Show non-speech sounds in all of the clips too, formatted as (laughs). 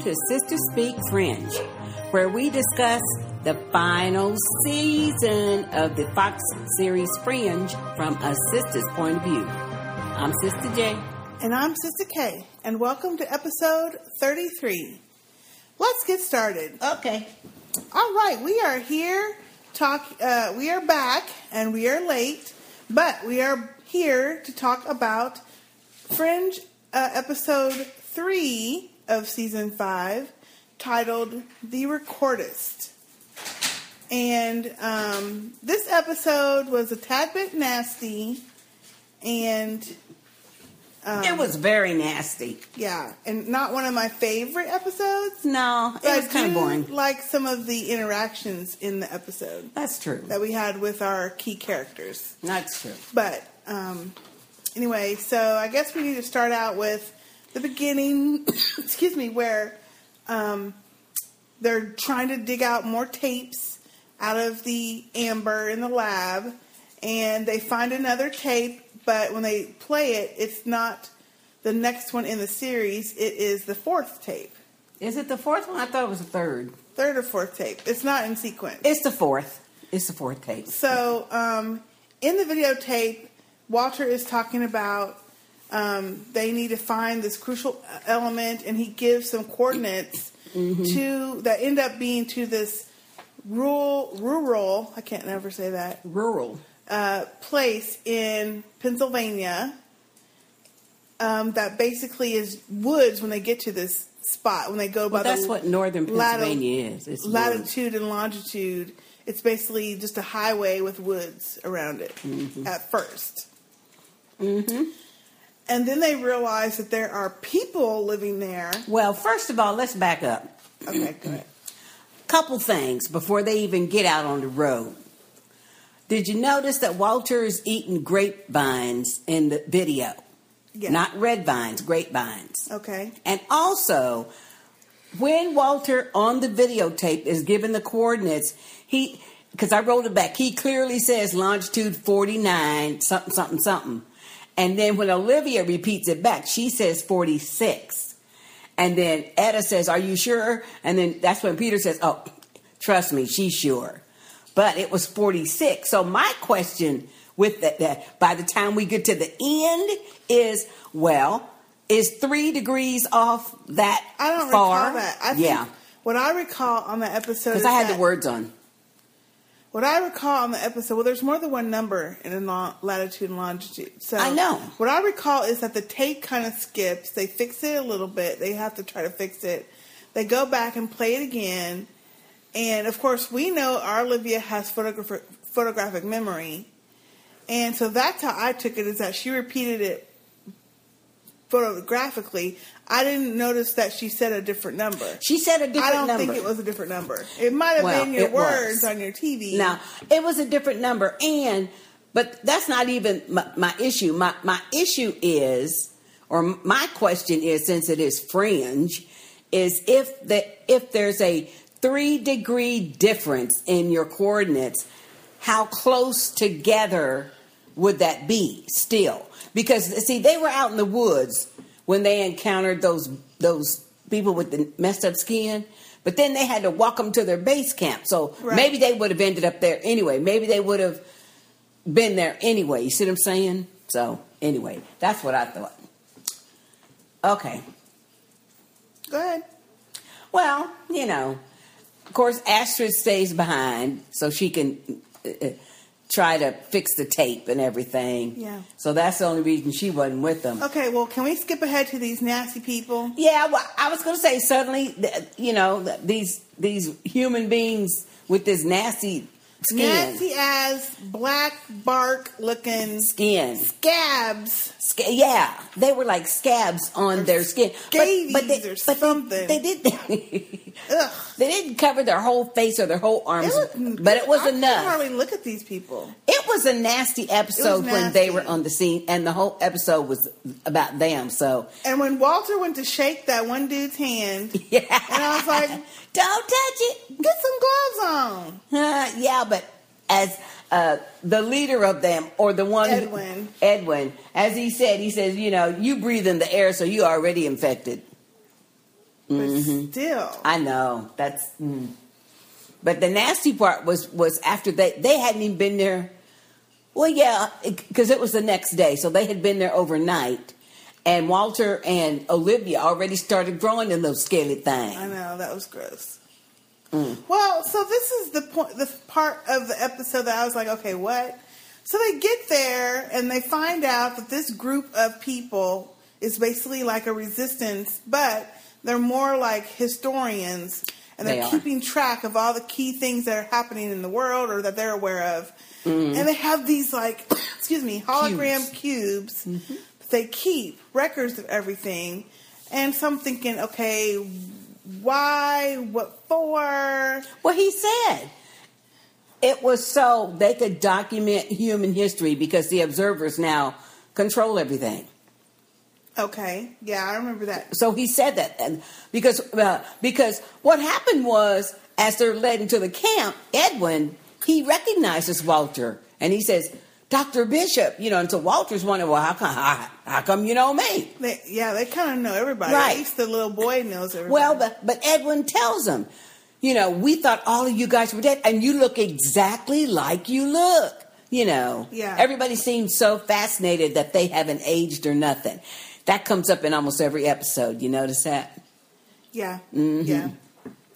To Sistah Speak Fringe, where we discuss the final season of the Fox series Fringe from a sister's point of view. I'm Sister J. And I'm Sister K, and welcome to episode 33. Let's get started. Okay. All right, we are here. Talk. Uh, we are back, and we are late, but we are here to talk about Fringe uh, episode three of season five, titled "The Recordist." And um, this episode was a tad bit nasty, and um, it was very nasty. yeah, and not one of my favorite episodes. No, it was kind of boring. Like some of the interactions in the episode That's true. that we had with our key characters. That's true. But um, anyway, so I guess we need to start out with the beginning. (coughs) excuse me, where um, they're trying to dig out more tapes out of the amber in the lab, and they find another tape. But when they play it, it's not the next one in the series. It is the fourth tape, Is it the fourth one? I thought it was the third. third or fourth tape. It's not in sequence. It's the fourth. It's the fourth tape. So, um, in the videotape, Walter is talking about um, they need to find this crucial element, and he gives some coordinates to that end up being to this rural, rural. I can't never say that Rural. uh, place in Pennsylvania. Um, that basically is woods when they get to this spot when they go by that's the what northern lati- Pennsylvania is. It's woods. latitude and longitude. It's basically just a highway with woods around it Mm-hmm. at 1st Mm-hmm. And then they realize that there are people living there. Well, first of all, let's back up. Okay, go ahead. Couple things before they even get out on the road. Did you notice that Walter is eating grapevines in the video? Yeah. Not red vines, grapevines. Okay. And also, when Walter on the videotape is given the coordinates, he because I wrote it back, he clearly says longitude 49, something, something, something. And then when Olivia repeats it back, she says 46. And then Etta says, Are you sure? And then that's when Peter says, Oh, trust me, she's sure. But it was 46. So my question with that, that by the time we get to the end is, well, is three degrees off that I don't far? recall that. I think yeah, what I recall on the episode because I had the words on. What I recall on the episode, well, there's more than one number in latitude and longitude. So I know. What I recall is that the tape kind of skips. They fix it a little bit. They have to try to fix it. They go back and play it again. And of course, we know our Olivia has photograph- photographic memory. And so that's how I took it is that she repeated it photographically. I didn't notice that she said a different number. She said a different number. I don't number. think it was a different number. It might have Well, been your it was. words on your TV. Now, it was a different number, and but that's not even my, my issue. My my issue is, or my question is, since it is fringe, is if the if there's a three degree difference in your coordinates, how close together would that be still? Because see, they were out in the woods when they encountered those those people with the messed up skin. But then they had to walk them to their base camp. So Right. maybe they would have ended up there anyway. Maybe they would have been there anyway. You see what I'm saying? So anyway, that's what I thought. Okay. Go ahead. Well, you know, of course, Astrid stays behind so she can uh, uh, try to fix the tape and everything. Yeah. So that's the only reason she wasn't with them. Okay, well, can we skip ahead to these nasty people? Yeah, well, I was going to say suddenly, you know, these these human beings with this nasty skin, Nasty as black bark looking skin, scabs. Sca- yeah, they were like scabs on their skin, but, but they, or but something. They, they did. (laughs) Ugh. they didn't cover their whole face or their whole arms, It but it was I enough. hardly look at these people. Was a nasty episode when they were on the scene, and the whole episode was about them. So And when Walter went to shake that one dude's hand, (laughs) yeah, and I was like, "Don't touch it." get some gloves on. Uh, yeah, but as uh, the leader of them, or the one who- Edwin. Edwin, as he said, he says, you know, you breathe in the air, so you already infected. but still, I know that's. Mm. But the nasty part was was after they they hadn't even been there. Well, yeah, because it was the next day, so they had been there overnight, and Walter and Olivia already started growing in those scaly things. I know that was gross. Mm. Well, so this is the point, the part of the episode that I was like, okay, what? So they get there and they find out that this group of people is basically like a resistance, but they're more like historians and they're They keeping track of all the key things that are happening in the world or that they're aware of. Mm. And they have these like, (coughs) excuse me, hologram cubes, mm-hmm. that they keep records of everything. And so I'm thinking, okay, why? What for? Well, he said it was so they could document human history because the observers now control everything. Okay, yeah, I remember that. So he said that, and because uh, because what happened was as they're led into the camp, Edwin he recognizes Walter and he says, "Doctor Bishop," you know. And so Walter's wondering, "Well, how come how, how come you know me?" They, yeah, they kind of know everybody. Right. At least the little boy knows everybody. Well, but but Edwin tells him, you know, we thought all of you guys were dead, and you look exactly like you look. You know, Yeah. Everybody seems so fascinated that they haven't aged or nothing. That comes up in almost every episode. You notice that? yeah, Mm-hmm. yeah,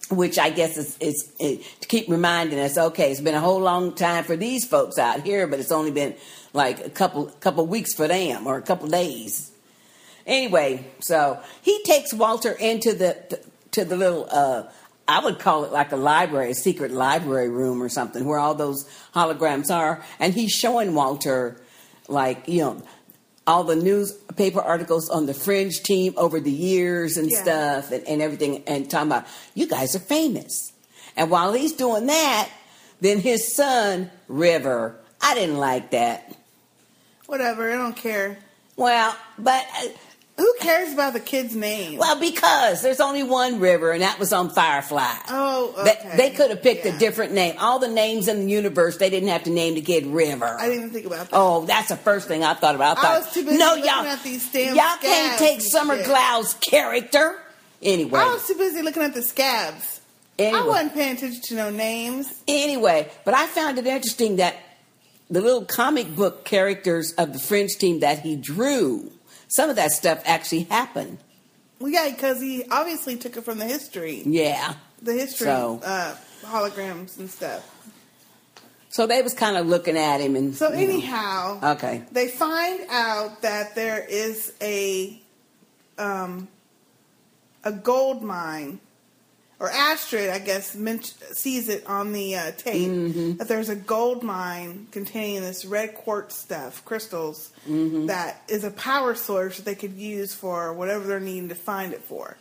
Which I guess is, is, is to keep reminding us. Okay, it's been a whole long time for these folks out here, but it's only been like a couple couple weeks for them or a couple days. Anyway, so he takes Walter into the to the little uh I would call it like a library, a secret library room or something where all those holograms are and he's showing Walter like, you know, all the newspaper articles on the fringe team over the years and Yeah. stuff and, and everything and talking about you guys are famous. And while he's doing that, then his son, River, I didn't like that. whatever. I don't care. Well, but uh, Who cares about the kid's name? Well, because there's only one river, and that was on Firefly. Oh, They- okay. They, could have picked Yeah. a different name. All the names in the universe, they didn't have to name the kid River. I didn't even think about that. Oh, that's the first thing I thought about. I, I was too busy no, looking y'all, at these damn y'all can't take Summer shit. Glau's character. Anyway, I was too busy looking at the scabs. I wasn't paying attention to no names. anyway, but I found it interesting that the little comic book characters of the Fringe team that he drew, some of that stuff actually happened. Well, yeah, because he obviously took it from the history, Yeah. the history So- uh, holograms and stuff. So they was kind of looking at him and So you know. anyhow, Okay. they find out that there is a um, a gold mine or Astrid, I guess, men- sees it on the uh, tape Mm-hmm. that there's a gold mine containing this red quartz stuff, crystals, Mm-hmm. that is a power source that they could use for whatever they're needing to find it for.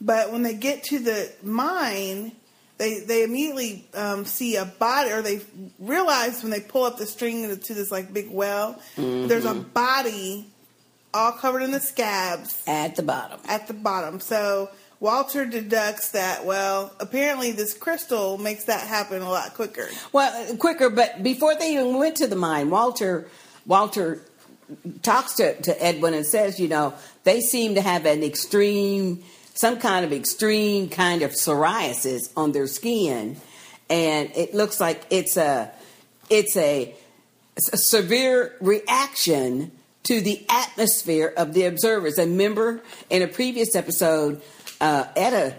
But when they get to the mine, they they immediately um, see a body, or they realize when they pull up the string to this like big well, there's a body all covered in the scabs at the bottom. at the bottom. So Walter deducts that, well, apparently this crystal makes that happen a lot quicker. Well, quicker, but before they even went to the mine, Walter Walter talks to, to Edwin and says, you know, they seem to have an extreme, some kind of extreme kind of psoriasis on their skin, and it looks like it's a it's a, a severe reaction to the atmosphere of the observers. And remember, in a previous episode, uh, Etta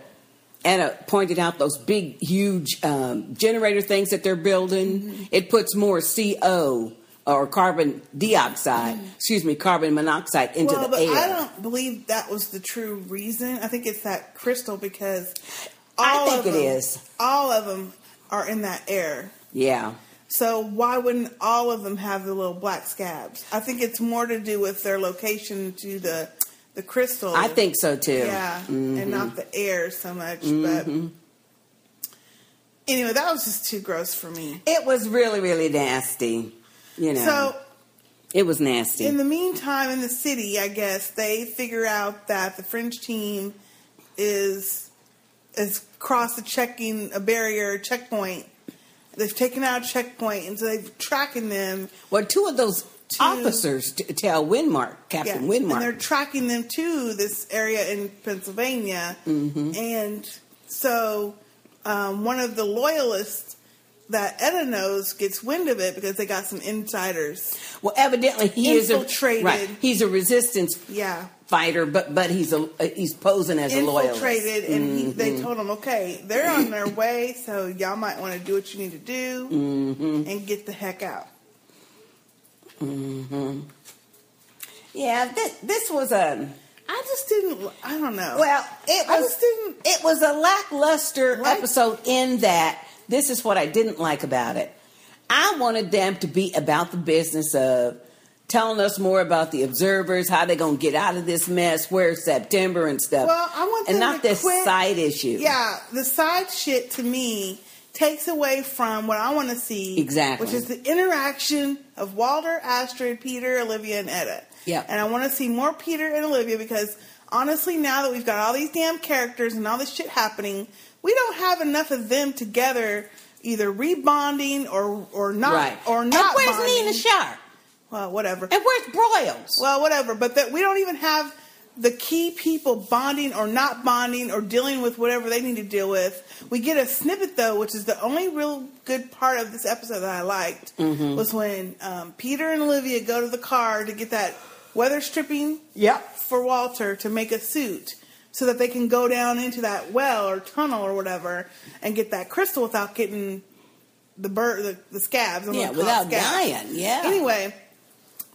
Anna pointed out those big, huge um, generator things that they're building. It puts more CO or carbon dioxide, excuse me, carbon monoxide into well, the but air. I don't believe that was the true reason. I think it's that crystal because I think of it them, is. All of them are in that air. yeah. So why wouldn't all of them have the little black scabs? I think it's more to do with their location to the the crystal. I think so too. Yeah, and mm-hmm. not the air so much. But mm-hmm. anyway, that was just too gross for me. It was really, really nasty. You know, So it was nasty. in the meantime, in the city, I guess they figure out that the Fringe team is is crossed the checking a barrier checkpoint. They've taken out a checkpoint, and so they're tracking them. well, two of those to officers tell Windmark, Captain Windmark. And they're tracking them to this area in Pennsylvania. Mm-hmm. And so um, one of the loyalists that Etta knows gets wind of it because they got some insiders. well, evidently he is a Infiltrated. right. He's a resistance Yeah. fighter, but but he's a he's posing as a loyalist. Infiltrated, and he, they Mm-hmm. told him, okay, they're on their way, so y'all might want to do what you need to do Mm-hmm. and get the heck out. Mm-hmm. Yeah, this, this was a I just didn't, I don't know. well, it I was just didn't. it was a lackluster Like- episode in that this is what I didn't like about it. I wanted them to be about the business of telling us more about the observers, how they're gonna get out of this mess, where's September and stuff. Well, I want and not this quit- side issue. Yeah, the side shit to me takes away from what I want to see. Exactly. Which is the interaction of Walter, Astrid, Peter, Olivia, and Etta. Yeah. And I want to see more Peter and Olivia because honestly, now that we've got all these damn characters and all this shit happening, we don't have enough of them together, either rebonding or or not right. or not. And where's bonding. Nina Sharp? Well, whatever. And where's Broyles? Well, whatever, but that we don't even have the key people bonding or not bonding or dealing with whatever they need to deal with. We get a snippet though, which is the only real good part of this episode that I liked Mm-hmm. was when um, Peter and Olivia go to the car to get that weather stripping Yep. for Walter to make a suit so that they can go down into that well or tunnel or whatever and get that crystal without getting the bird the, the scabs. I'm Yeah, it without dying. Yeah. Anyway,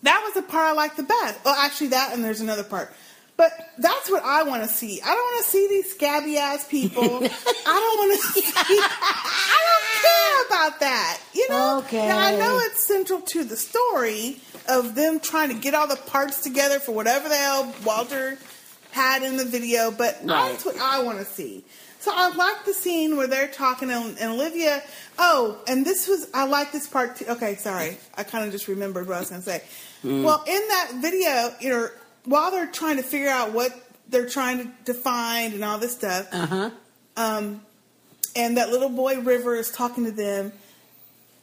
that was the part I liked the best. Well, actually, that and there's another part. But that's what I want to see. I don't want to see these scabby ass people. (laughs) I don't want to see. (laughs) I don't care about that. You know. Okay. Now I know it's central to the story of them trying to get all the parts together for whatever the hell Walter had in the video, but Right. that's what I want to see. So I like the scene where they're talking and, and Olivia. Oh, and this was I like this part too. Okay, sorry, I kind of just remembered what I was going to say. Mm. Well, in that video, you know, while they're trying to figure out what they're trying to, to find and all this stuff, Uh huh. um, and that little boy River is talking to them.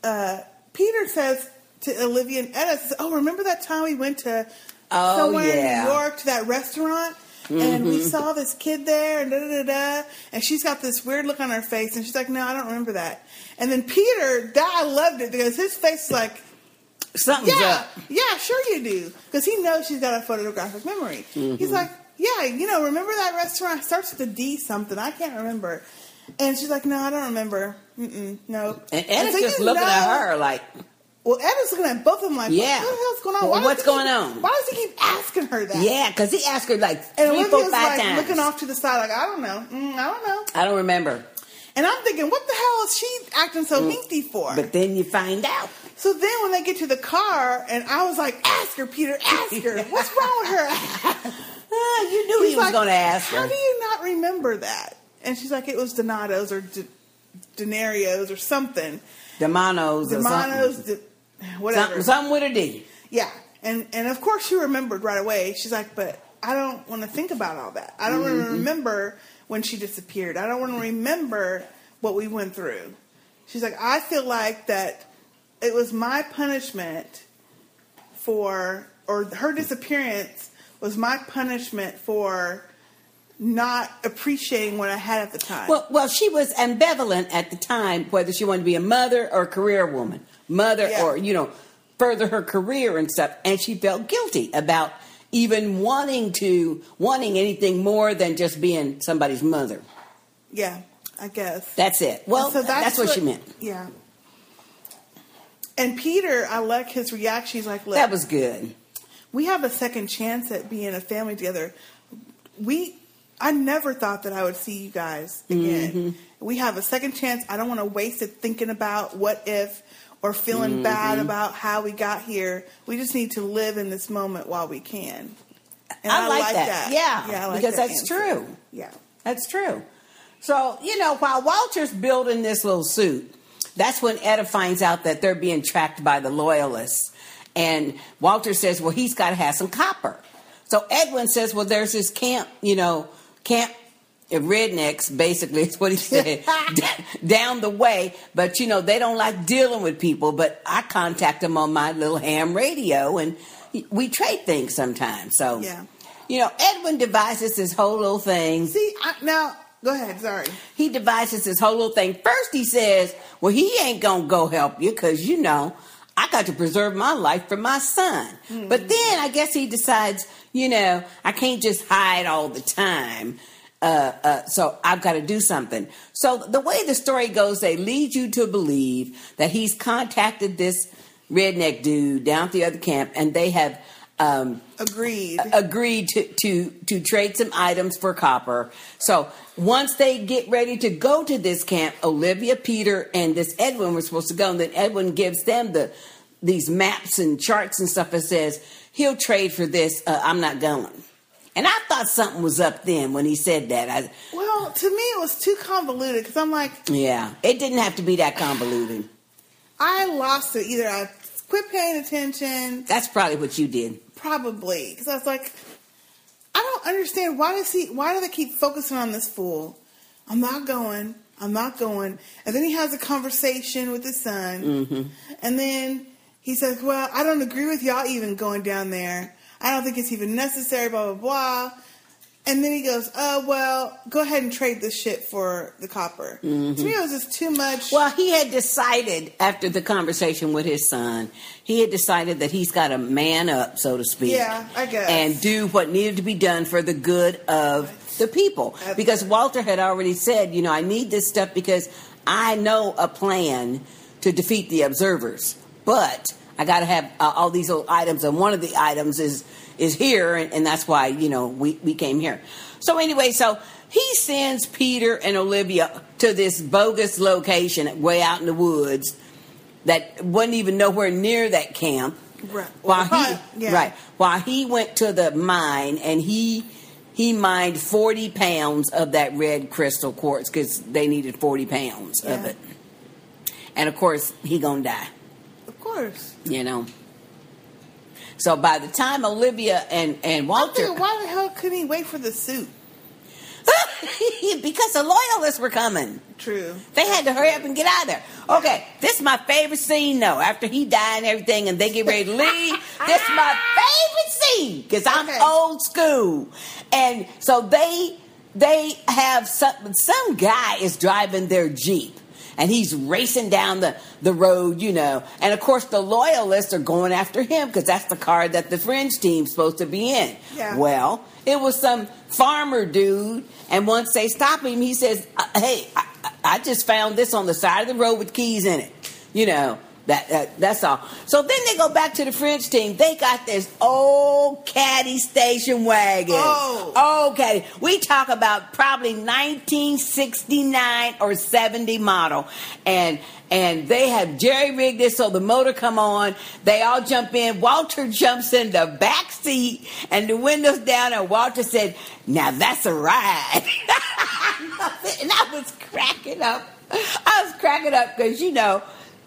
Uh, Peter says to Olivia and Etta, says, "Oh, remember that time we went to Oh, somewhere in. New York to that restaurant?" And we saw this kid there, and da da da da. And she's got this weird look on her face, and she's like, "No, I don't remember that." And then Peter, that I loved it because his face is like, Something's yeah, up. yeah, sure you do. Because he knows she's got a photographic memory. He's like, yeah, you know, remember that restaurant? It starts with a D something. I can't remember. And she's like, no, I don't remember. Mm-mm, no. And Ed's so just looking at know- her like, Well, Ed is looking at both of them like, Yeah. what the hell's going on? Well, Why what's he keep- going on? Why does he keep asking her that? yeah, because he asked her like And three, four, five like times. looking off to the side, like, I don't know. Mm, I don't know. I don't remember. And I'm thinking, what the hell is she acting so hinky for? Mm. But then you find out. So then when they get to the car, and I was like, ask her, Peter, ask her. (laughs) What's wrong with her? Ah, (laughs) you knew he was like, going to ask her. How do you not remember that? And she's like, it was Donato's or D- Denarios or something. Demanos or Demano's, something. D- whatever. something. Something with a D. Yeah. And, and of course she remembered right away. She's like, but I don't want to think about all that. I don't want Mm-hmm. to remember when she disappeared. I don't want to remember what we went through. She's like, I feel like that it was my punishment for, or her disappearance was my punishment for not appreciating what I had at the time. Well, well, she was ambivalent at the time whether she wanted to be a mother or a career woman, mother Yeah. or you know, further her career and stuff, and she felt guilty about even wanting to wanting anything more than just being somebody's mother. yeah, I guess. That's it. Well, So that's, what, she meant. Yeah. And Peter, I like his reaction. He's like, "Look, That was good. we have a second chance at being a family together. We, I never thought that I would see you guys again. Mm-hmm. We have a second chance. I don't want to waste it thinking about what if or feeling Mm-hmm. bad about how we got here. We just need to live in this moment while we can. And I like that. Yeah, yeah, I like because that that's answer. true. Yeah, That's true. So, you know, while Walter's building this little suit, that's when Etta finds out that they're being tracked by the loyalists. And Walter says, well, he's got to have some copper. So Edwin says, well, there's this camp, you know, camp rednecks, basically, is what he said, (laughs) down the way. But, you know, they don't like dealing with people. But I contact them on my little ham radio and we trade things sometimes. So, Yeah. you know, Edwin devises this whole little thing. See, I, now go ahead. Sorry. He devises this whole little thing. First, he says, well, he ain't going to go help you because, you know, I got to preserve my life for my son. But then I guess he decides, you know, I can't just hide all the time. Uh, uh, so I've got to do something. So the way the story goes, they lead you to believe that he's contacted this redneck dude down at the other camp, and they have um, Agreed. agreed to, to to trade some items for copper. So once they get ready to go to this camp, Olivia, Peter, and this Edwin were supposed to go, and then Edwin gives them the these maps and charts and stuff and says he'll trade for this. Uh, I'm not going. And I thought something was up then when he said that. I, well, to me, it was too convoluted because I'm like, yeah, it didn't have to be that convoluted. I lost it. Either I quit paying attention, That's probably what you did. probably because I was like, I don't understand why does he? Why do they keep focusing on this fool? I'm not going. I'm not going. And then he has a conversation with his son, Mm-hmm. and then he says, "Well, I don't agree with y'all even going down there. I don't think it's even necessary." Blah blah blah. And then he goes, "Oh well, go ahead and trade this shit for the copper." Mm-hmm. To me, it was just too much. Well, he had decided after the conversation with his son, he had decided that he's got to man up, so to speak. Yeah, I guess. And do what needed to be done for the good of the people. Because Walter had already said, you know, I need this stuff because I know a plan to defeat the observers. But I got to have uh, all these little items, and one of the items is is here, and, and that's why you know we we came here. So anyway, so he sends Peter and Olivia to this bogus location way out in the woods that wasn't even nowhere near that camp. Right. While he yeah. right while he went to the mine and he he mined forty pounds of that red crystal quartz because they needed forty pounds of it. And of course, he gonna die. Course. You know. So by the time Olivia and and Walter, why the hell couldn't he wait for the suit? (laughs) because the loyalists were coming. True. They had to hurry up and get out of there. Okay, this is my favorite scene though. After he died and everything, and they get ready to leave, (laughs) this is my favorite scene because I'm Okay. old school. And so they they have some some guy is driving their jeep. And he's racing down the, the road, you know. And of course, the loyalists are going after him because that's the car that the fringe team's supposed to be in. Yeah. Well, it was some farmer dude, and once they stop him, he says, uh, "Hey, I, I- I just found this on the side of the road with keys in it." You know that, that that's all. So then they go back to the Fringe team. They got this old caddy station wagon. Oh. old caddy. We talk about probably 1969 or 70 model, and and they have jerry rigged this so the motor come on. They all jump in. Walter jumps in the back seat and the windows down. And Walter said, "Now that's a ride." (laughs) and I was cracking up. I was cracking up because you know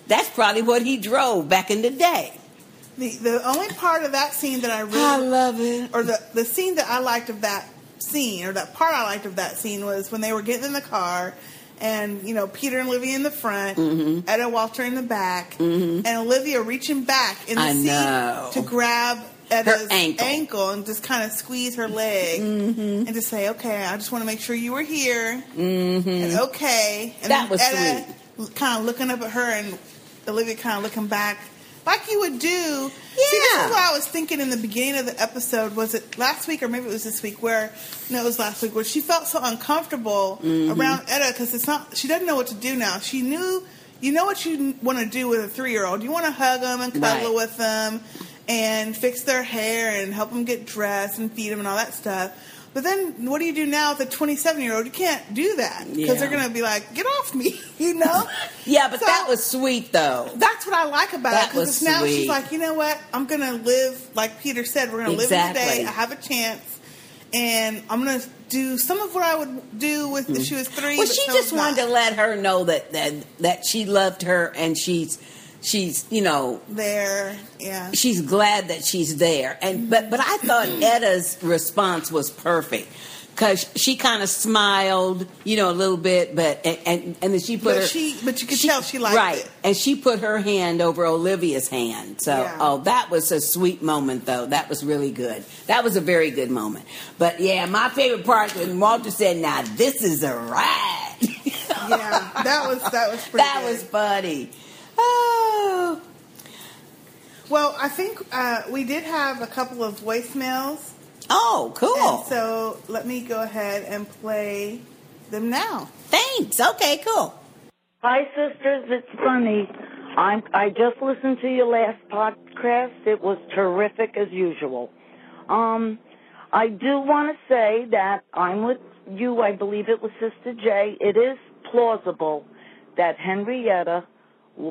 that's probably what he drove back in the day. The the only part of that scene that I really I love it. or the the scene that I liked of that scene or that part I liked of that scene was when they were getting in the car and you know Peter and Olivia in the front, Mm-hmm. Walter in the back, and Olivia reaching back in the I seat know. to grab Etta's ankle. and just kind of squeeze her leg Mm-hmm. and just say, "Okay, I just want to make sure you were here." Mm-hmm. And okay, and That was Etta kind of looking up at her and Olivia kind of looking back. Like you would do. Yeah. See, this is what I was thinking in the beginning of the episode. Was it last week or maybe it was this week? Where no, it was last week. Where she felt so uncomfortable Mm-hmm. around Etta because it's not. She doesn't know what to do now. She knew. You know what you want to do with a three-year-old. You want to hug them and cuddle Right. with them, and fix their hair and help them get dressed and feed them and all that stuff. But then, what do you do now with a 27-year-old? You can't do that because Yeah. they're going to be like, "Get off me," (laughs) you know. Yeah, but So- that was sweet though. that's what I like about That it because now sweet. she's like, you know what? I'm gonna live like Peter said. We're gonna live in the day. I have a chance, and I'm gonna do some of what I would do with mm-hmm. if she was three. Well, but she just wanted to let her know that, that that she loved her and she's she's you know There, yeah. she's glad that she's there. And but but i thought mm-hmm. etta's response was perfect. Because she kind of smiled you know a little bit but and and, and then she put But her she- but you could tell she liked right. it. and she put her hand over olivia's hand. So Yeah. oh that was a sweet moment though. That was really good. That was a very good moment. But yeah my favorite part when walter said now this is a ride. (laughs) Yeah, that was that was pretty that good. was funny. oh (gasps) Well, I think uh, we did have a couple of voicemails, oh cool and so let me go ahead and play them now. Thanks. Okay, cool. Hi, sisters. It's Sunny. I'm, I just listened to your last podcast. It was terrific as usual. Um, I do want to say that I'm with you. I believe it was Sister J. It is plausible that Henrietta w-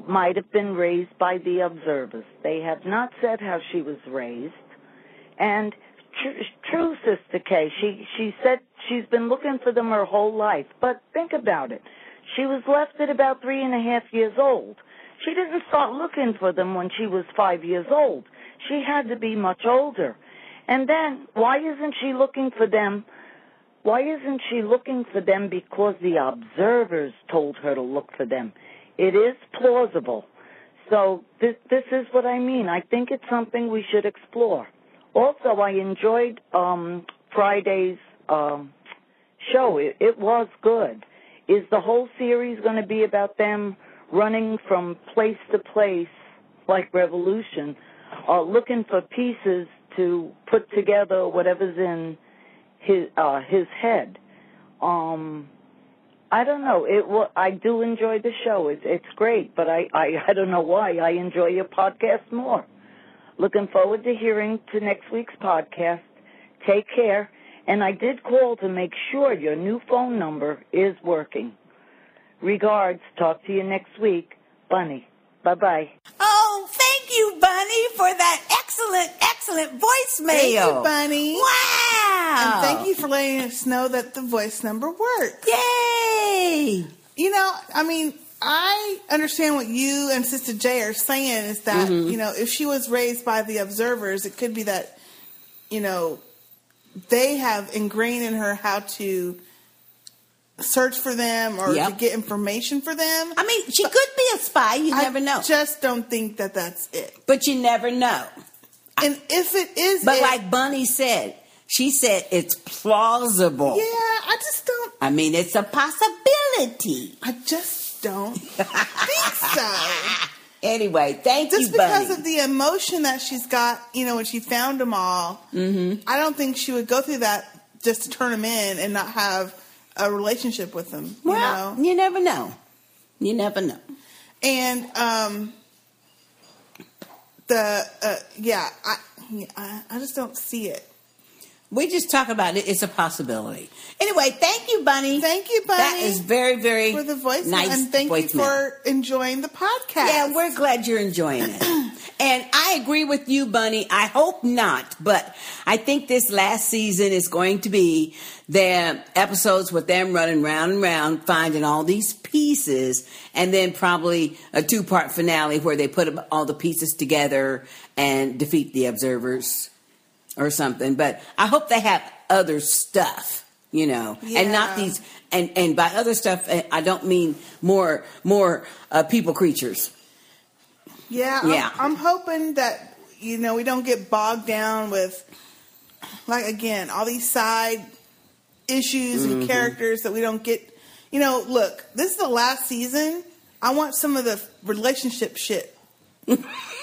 might have been raised by the observers. They have not said how she was raised. And tr- true, Sister Kay, she she said she's been looking for them her whole life. But think about it. She was left at about three and a half years old. She didn't start looking for them when she was five years old. She had to be much older. And then, why isn't she looking for them? Why isn't she looking for them because the observers told her to look for them? It is plausible. So this this is what I mean. I think it's something we should explore. Also, I enjoyed um, Friday's um, show. It, it was good. Is the whole series going to be about them running from place to place like Revolution, uh, looking for pieces to put together whatever's in his uh, his head? Um, I don't know. It wa I do enjoy the show. It's it's great, but I, I I don't know why I enjoy your podcast more. Looking forward to hearing to next week's podcast. Take care. And I did call to make sure your new phone number is working. Regards. Talk to you next week. Bunny. Bye bye. Oh, thank you, Bunny, for that excellent, excellent voicemail. Thank you, Bunny. Wow. And thank you for letting us know that the voice number works. Yay. You know, I mean, I understand what you and Sister J are saying is that, Mm-hmm. you know, if she was raised by the observers, it could be that, you know, they have ingrained in her how to search for them or Yep. to get information for them. I mean, she could be a spy. You never know. just don't think that that's it. but you never know. And if it is But it, like Bunny said, she said it's plausible. yeah, I just don't, I mean, it's a possibility. I just don't think so. (laughs) Anyway, thank you. just you, because Bunny. of the emotion that she's got, you know, when she found them all, Mm-hmm. I don't think she would go through that just to turn them in and not have a relationship with them. You well, know, you never know. You never know. and um, the uh, yeah, I, I I just don't see it. We just talk about it. It's a possibility. Anyway, thank you, Bunny. Thank you, Bunny, That is very, very for the voice nice and thank you for enjoying the podcast. Yeah, we're glad you're enjoying it. And I agree with you, Bunny. I hope not, but I think this last season is going to be the episodes with them running round and round, finding all these pieces, and then probably a two part finale where they put all the pieces together and defeat the observers or something. But I hope they have other stuff, you know, and not these. And and by other stuff, eh, I don't mean more more uh, people creatures. Yeah, I'm- I'm, hoping that you know we don't get bogged down with like again all these side issues Mm-hmm. and characters that we don't get. You know, look, this is the last season. I want some of the relationship shit (laughs)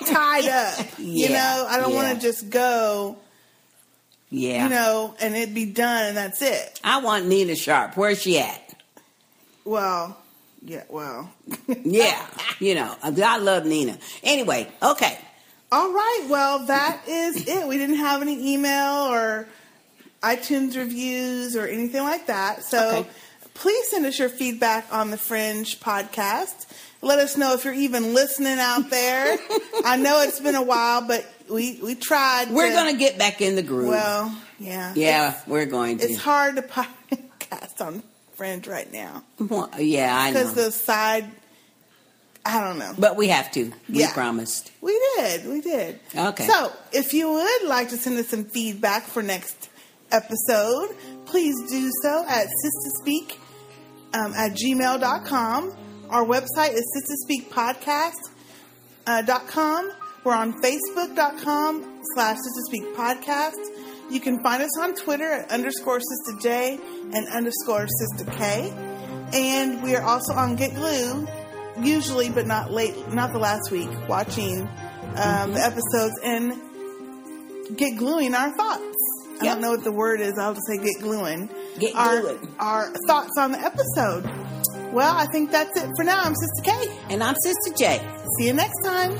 tied up. you know, I don't yeah. want to just go. Yeah, You know, and it be done and that's it. I want Nina Sharp. Where's she at? Well, yeah, well. Yeah, you know, I love Nina. Anyway, okay. All right. Well, that is it. We didn't have any email or iTunes reviews or anything like that. So Okay. please send us your feedback on the Fringe podcast. Let us know if you're even listening out there. (laughs) I know it's been a while, but we we tried. We're to- gonna get back in the groove. Well, yeah. yeah, we're going to. it's hard to (laughs) podcast on Fringe right now Well, yeah, I know. because the side I don't know. But we have to. We Yeah. promised. We did. We did. Okay. So, if you would like to send us some feedback for next episode, please do so at sisterspeak um, at gmail.com. Our website is sisterspeakpodcast.com. Uh, dot com. We're on facebook.com slash sisterspeak podcast. You can find us on Twitter at underscore sister J and underscore sister K. And we are also on Get Glue, usually but not late, not the last week, watching um, the episodes and get gluing our thoughts. I don't know what the word is. I'll just say get gluing. Get our, gluing. Our thoughts on the episode. Well, I think that's it for now. I'm Sister K. And I'm Sister J. See you next time.